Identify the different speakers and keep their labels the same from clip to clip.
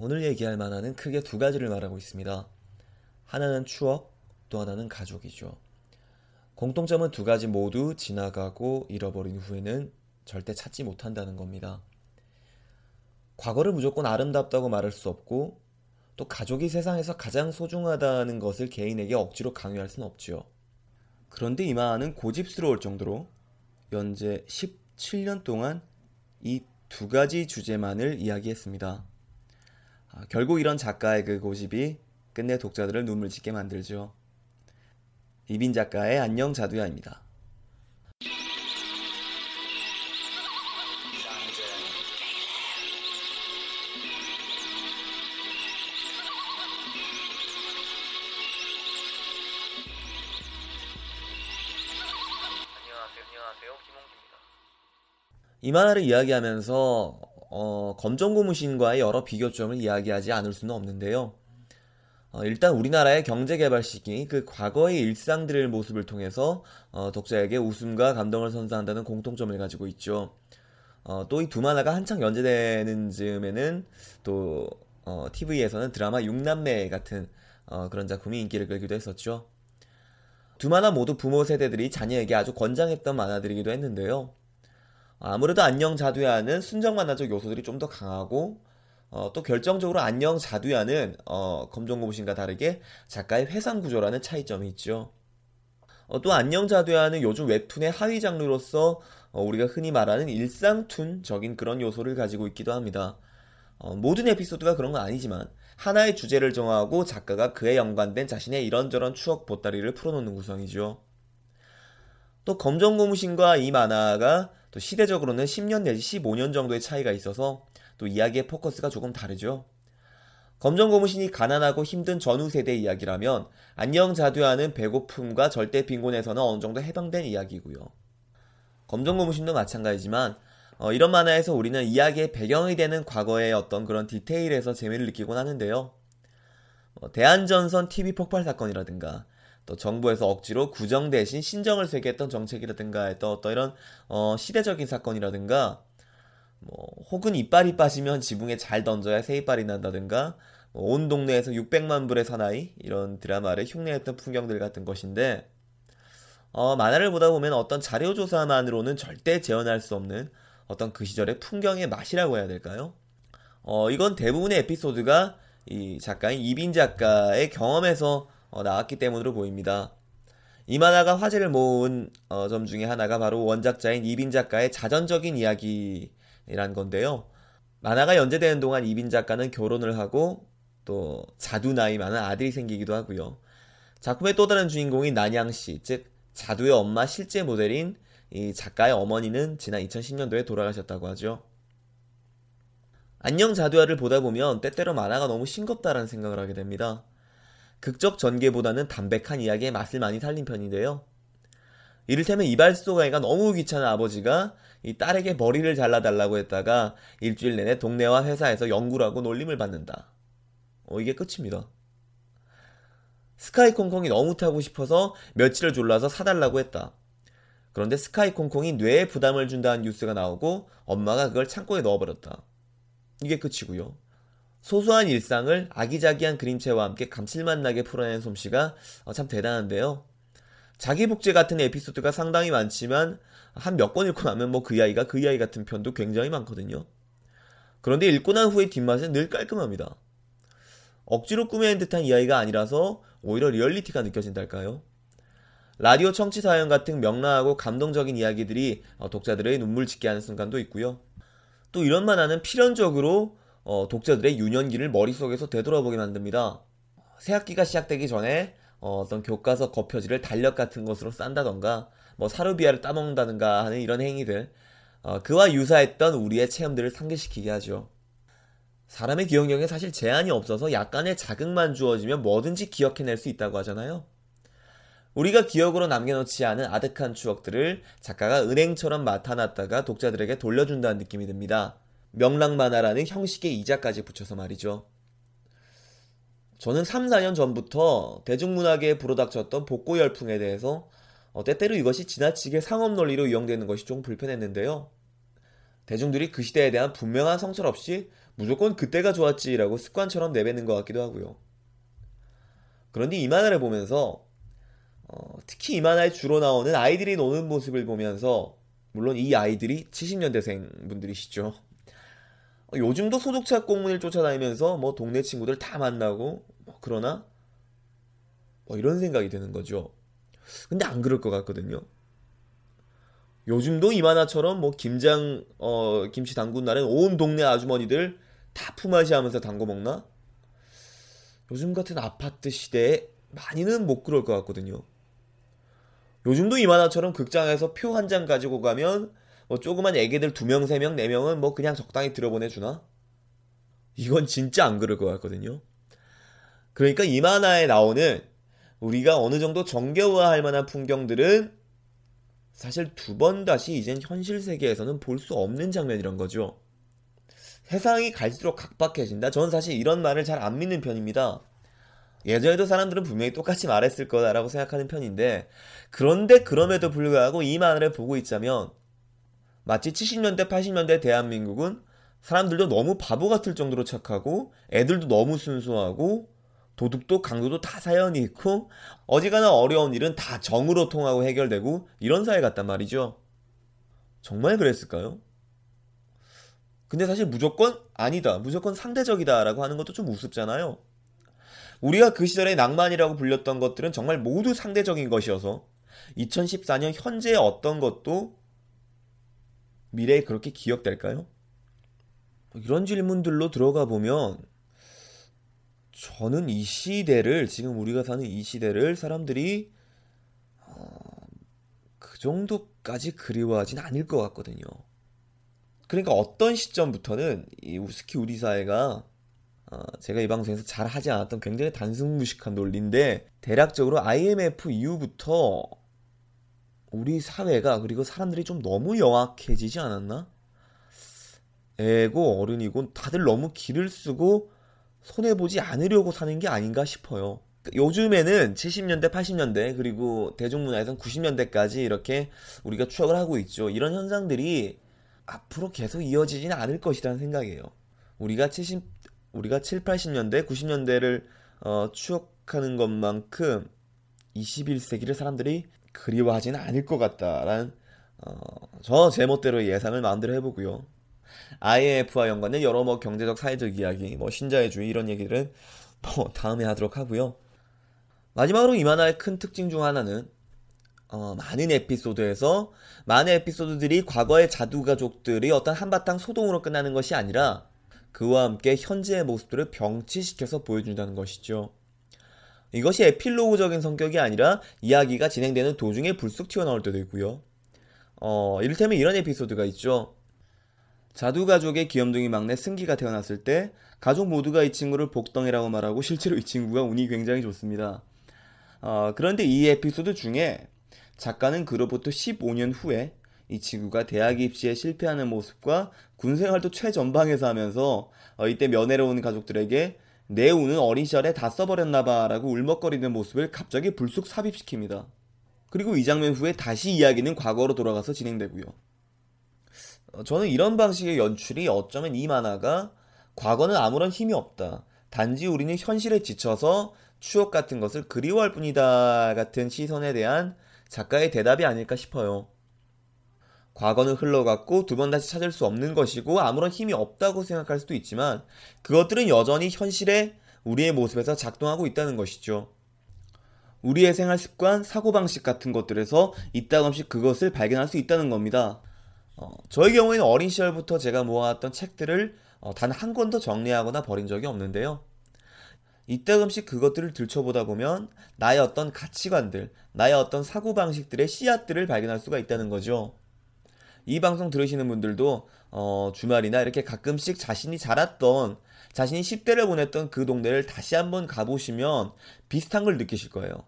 Speaker 1: 오늘 얘기할 만한은 크게 두 가지를 말하고 있습니다. 하나는 추억, 또 하나는 가족이죠. 공통점은 두 가지 모두 지나가고 잃어버린 후에는 절대 찾지 못한다는 겁니다. 과거를 무조건 아름답다고 말할 수 없고 또 가족이 세상에서 가장 소중하다는 것을 개인에게 억지로 강요할 수는 없지요. 그런데 이마는 고집스러울 정도로 연재 17년 동안 이 두 가지 주제만을 이야기했습니다. 아, 결국 이런 작가의 그 고집이 끝내 독자들을 눈물 짓게 만들죠. 이빈 작가의 안녕 자두야입니다. 이 만화를 이야기하면서 어, 검정 고무신과의 여러 비교점을 이야기하지 않을 수는 없는데요. 어, 일단 우리나라의 경제 개발 시기 그 과거의 일상들의 모습을 통해서 어, 독자에게 웃음과 감동을 선사한다는 공통점을 가지고 있죠. 어, 또 이 두 만화가 한창 연재되는 즈음에는 또 어, TV에서는 드라마 육남매 같은 어, 그런 작품이 인기를 끌기도 했었죠. 두 만화 모두 부모 세대들이 자녀에게 아주 권장했던 만화들이기도 했는데요. 아무래도 안녕 자두야는 순정 만화적 요소들이 좀 더 강하고 어, 또 결정적으로 안녕 자두야는 어, 검정고무신과 다르게 작가의 회상 구조라는 차이점이 있죠. 어, 또 안녕 자두야는 요즘 웹툰의 하위 장르로서 어, 우리가 흔히 말하는 일상툰적인 그런 요소를 가지고 있기도 합니다. 어, 모든 에피소드가 그런 건 아니지만 하나의 주제를 정하고 작가가 그에 연관된 자신의 이런저런 추억 보따리를 풀어놓는 구성이죠. 또 검정고무신과 이 만화가 또 시대적으로는 10년 내지 15년 정도의 차이가 있어서 또 이야기의 포커스가 조금 다르죠. 검정고무신이 가난하고 힘든 전후 세대의 이야기라면 안녕 자두야는 배고픔과 절대 빈곤에서는 어느 정도 해방된 이야기고요. 검정고무신도 마찬가지지만 어, 이런 만화에서 우리는 이야기의 배경이 되는 과거의 어떤 그런 디테일에서 재미를 느끼곤 하는데요. 어, 대한전선 TV 폭발 사건이라든가 또 정부에서 억지로 구정 대신 신정을 sve개했던 정책이라든가 또 어떤 이런 어, 시대적인 사건이라든가 뭐 혹은 이빨이 빠지면 지붕에 잘 던져야 새 이빨이 난다든가 뭐 온 동네에서 600만 불의 사나이 이런 드라마를 흉내냈던 풍경들 같은 것인데 어, 만화를 보다 보면 어떤 자료 조사만으로는 절대 재현할 수 없는 어떤 그 시절의 풍경의 맛이라고 해야 될까요? 어, 이건 대부분의 에피소드가 이 작가인 이빈 작가의 경험에서 어, 나왔기 때문으로 보입니다. 이 만화가 화제를 모은 어, 점 중에 하나가 바로 원작자인 이빈 작가의 자전적인 이야기란 건데요. 만화가 연재되는 동안 이빈 작가는 결혼을 하고 또 자두 나이 많은 아들이 생기기도 하고요. 작품의 또 다른 주인공인 난양 씨, 즉 자두의 엄마 실제 모델인 이 작가의 어머니는 지난 2010년도에 돌아가셨다고 하죠. 안녕 자두야를 보다 보면 때때로 만화가 너무 싱겁다라는 생각을 하게 됩니다. 극적 전개보다는 담백한 이야기의 맛을 많이 살린 편인데요. 이를테면 이발소가이가 너무 귀찮은 아버지가 이 딸에게 머리를 잘라달라고 했다가 일주일 내내 동네와 회사에서 연구를 하고 놀림을 받는다. 어, 이게 끝입니다. 스카이 콩콩이 너무 타고 싶어서 며칠을 졸라서 사달라고 했다. 그런데 스카이 콩콩이 뇌에 부담을 준다는 뉴스가 나오고 엄마가 그걸 창고에 넣어버렸다. 이게 끝이고요. 소소한 일상을 아기자기한 그림체와 함께 감칠맛 나게 풀어낸 솜씨가 어, 참 대단한데요. 자기 복제 같은 에피소드가 상당히 많지만 한 몇 권 읽고 나면 뭐 그 얘기가 그 얘기 같은 편도 굉장히 많거든요. 그런데 읽고 난 후의 뒷맛은 늘 깔끔합니다. 억지로 꾸며낸 듯한 이야기가 아니라서 오히려 리얼리티가 느껴진달까요? 라디오 청취 사연 같은 명랑하고 감동적인 이야기들이 어, 독자들의 눈물 짓게 하는 순간도 있고요. 또 이런 만화는 필연적으로 어, 독자들의 유년기를 머릿속에서 되돌아보게 만듭니다. 새 학기가 시작되기 전에 어, 떤 교과서 거표지를 달력 같은 것으로 싼다던가 뭐 사르비아를 따먹는다든가 하는 이런 행위들 어, 그와 유사했던 우리의 체험들을 상기시키게 하죠. 사람의 기억력에 사실 제한이 없어서 약간의 자극만 주어지면 뭐든지 기억해낼 수 있다고 하잖아요. 우리가 기억으로 남겨놓지 않은 아득한 추억들을 작가가 은행처럼 맡아놨다가 독자들에게 돌려준다는 느낌이 듭니다. 명랑만화라는 형식의 이자까지 붙여서 말이죠. 저는 3, 4년 전부터 대중문학에 불어닥쳤던 복고 열풍에 대해서 어, 때때로 이것이 지나치게 상업 논리로 이용되는 것이 좀 불편했는데요. 대중들이 그 시대에 대한 분명한 성찰 없이 무조건 그때가 좋았지라고 습관처럼 내뱉는 것 같기도 하고요. 그런데 이 만화를 보면서 어, 특히 이 만화에 주로 나오는 아이들이 노는 모습을 보면서 물론 이 아이들이 70년대생 분들이시죠. 어, 요즘도 소독차 공문을 쫓아다니면서 뭐 동네 친구들 다 만나고 뭐 그러나 뭐 이런 생각이 드는 거죠. 근데 안 그럴 것 같거든요. 요즘도 이 만화처럼 뭐 김장 어 김치 담근 날엔 온 동네 아주머니들 다 품앗이 하면서 담궈 먹나? 요즘 같은 아파트 시대에 많이는 못 그럴 것 같거든요. 요즘도 이 만화처럼 극장에서 표 한 장 가지고 가면 뭐 조그만 애기들 두 명, 세 명, 네 명은 뭐 그냥 적당히 들어보내주나? 이건 진짜 안 그럴 것 같거든요. 그러니까 이 만화에 나오는 우리가 어느 정도 정겨워할 만한 풍경들은 사실 두 번 다시 이젠 현실 세계에서는 볼 수 없는 장면이란 거죠. 세상이 갈수록 각박해진다. 저는 사실 이런 말을 잘 안 믿는 편입니다. 예전에도 사람들은 분명히 똑같이 말했을 거다라고 생각하는 편인데, 그런데 그럼에도 불구하고 이 만화를 보고 있자면, 마치 70년대, 80년대 대한민국은 사람들도 너무 바보 같을 정도로 착하고, 애들도 너무 순수하고, 도둑도 강도도 다 사연이 있고, 어지간한 어려운 일은 다 정으로 통하고 해결되고, 이런 사회 같단 말이죠. 정말 그랬을까요? 근데 사실 무조건 아니다, 무조건 상대적이다라고 하는 것도 좀 우습잖아요. 우리가 그 시절의 낭만이라고 불렸던 것들은 정말 모두 상대적인 것이어서 2014년 현재의 어떤 것도 미래에 그렇게 기억될까요? 이런 질문들로 들어가 보면 저는 이 시대를 지금 우리가 사는 이 시대를 사람들이 어, 그 정도까지 그리워하진 않을 것 같거든요. 그러니까 어떤 시점부터는 이 특히 우리 사회가 어, 제가 이 방송에서 잘 하지 않았던 굉장히 단순무식한 논리인데 대략적으로 IMF 이후부터 우리 사회가 그리고 사람들이 좀 너무 영악해지지 않았나? 애고 어른이고 다들 너무 길을 쓰고 손해 보지 않으려고 사는 게 아닌가 싶어요. 요즘에는 70년대, 80년대, 그리고 대중문화에선 90년대까지 이렇게 우리가 추억을 하고 있죠. 이런 현상들이 앞으로 계속 이어지지는 않을 것이라는 생각이에요. 우리가 70, 우리가 7, 80년대, 90년대를 어, 추억하는 것만큼 21세기를 사람들이 그리워하지는 않을 것 같다라는 어, 저 제멋대로 예상을 마음대로 해보고요. IMF와 연관된 여러 뭐 경제적, 사회적 이야기, 뭐 신자유주의 이런 얘기들은 뭐 다음에 하도록 하고요. 마지막으로 이 만화의 큰 특징 중 하나는 어, 많은 에피소드에서 많은 에피소드들이 과거의 자두 가족들이 어떤 한바탕 소동으로 끝나는 것이 아니라 그와 함께 현재의 모습들을 병치시켜서 보여준다는 것이죠. 이것이 에필로그적인 성격이 아니라 이야기가 진행되는 도중에 불쑥 튀어나올 때도 있고요. 어, 이를테면 이런 에피소드가 있죠. 자두 가족의 귀염둥이 막내 승기가 태어났을 때 가족 모두가 이 친구를 복덩이라고 말하고 실제로 이 친구가 운이 굉장히 좋습니다. 어, 그런데 이 에피소드 중에 작가는 그로부터 15년 후에 이 친구가 대학 입시에 실패하는 모습과 군생활도 최전방에서 하면서 어, 이때 면회로 온 가족들에게 내 운은 어린 시절에 다 써버렸나봐 라고 울먹거리는 모습을 갑자기 불쑥 삽입시킵니다. 그리고 이 장면 후에 다시 이야기는 과거로 돌아가서 진행되고요. 어, 저는 이런 방식의 연출이 어쩌면 이 만화가 과거는 아무런 힘이 없다. 단지 우리는 현실에 지쳐서 추억 같은 것을 그리워할 뿐이다 같은 시선에 대한 작가의 대답이 아닐까 싶어요. 과거는 흘러갔고 두 번 다시 찾을 수 없는 것이고 아무런 힘이 없다고 생각할 수도 있지만 그것들은 여전히 현실에 우리의 모습에서 작동하고 있다는 것이죠. 우리의 생활 습관, 사고방식 같은 것들에서 이따금씩 그것을 발견할 수 있다는 겁니다. 어, 저의 경우에는 어린 시절부터 제가 모아왔던 책들을 어, 단한 권도 정리하거나 버린 적이 없는데요. 이따금씩 그것들을 들춰보다 보면 나의 어떤 가치관들, 나의 어떤 사고방식들의 씨앗들을 발견할 수가 있다는 거죠. 이 방송 들으시는 분들도 어, 주말이나 이렇게 가끔씩 자신이 자랐던 자신이 10대를 보냈던 그 동네를 다시 한번 가보시면 비슷한 걸 느끼실 거예요.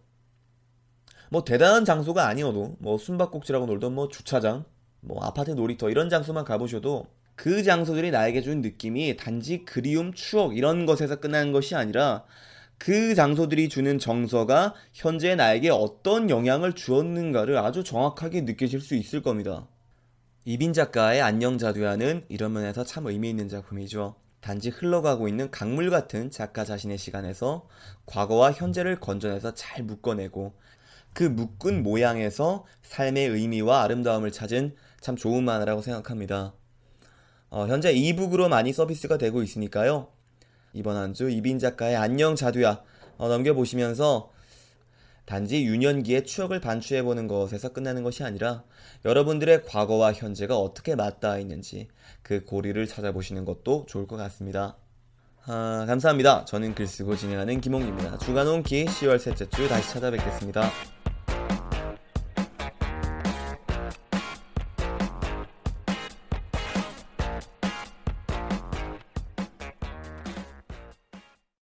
Speaker 1: 뭐 대단한 장소가 아니어도 뭐 숨바꼭질하고 놀던 뭐 주차장, 뭐 아파트 놀이터 이런 장소만 가보셔도 그 장소들이 나에게 준 느낌이 단지 그리움, 추억 이런 것에서 끝나는 것이 아니라 그 장소들이 주는 정서가 현재 나에게 어떤 영향을 주었는가를 아주 정확하게 느끼실 수 있을 겁니다. 이빈 작가의 안녕 자두야는 이런 면에서 참 의미 있는 작품이죠. 단지 흘러가고 있는 강물 같은 작가 자신의 시간에서 과거와 현재를 건져내서 잘 묶어내고 그 묶은 모양에서 삶의 의미와 아름다움을 찾은 참 좋은 만화라고 생각합니다. 어, 현재 이북으로 많이 서비스가 되고 있으니까요. 이번 한 주 이빈 작가의 안녕 자두야 어, 넘겨보시면서 단지 유년기의 추억을 반추해보는 것에서 끝나는 것이 아니라 여러분들의 과거와 현재가 어떻게 맞닿아 있는지 그 고리를 찾아보시는 것도 좋을 것 같습니다. 아, 감사합니다. 저는 글쓰고 진행하는 김홍입니다. 주간 온기 10월 셋째 주 다시 찾아뵙겠습니다.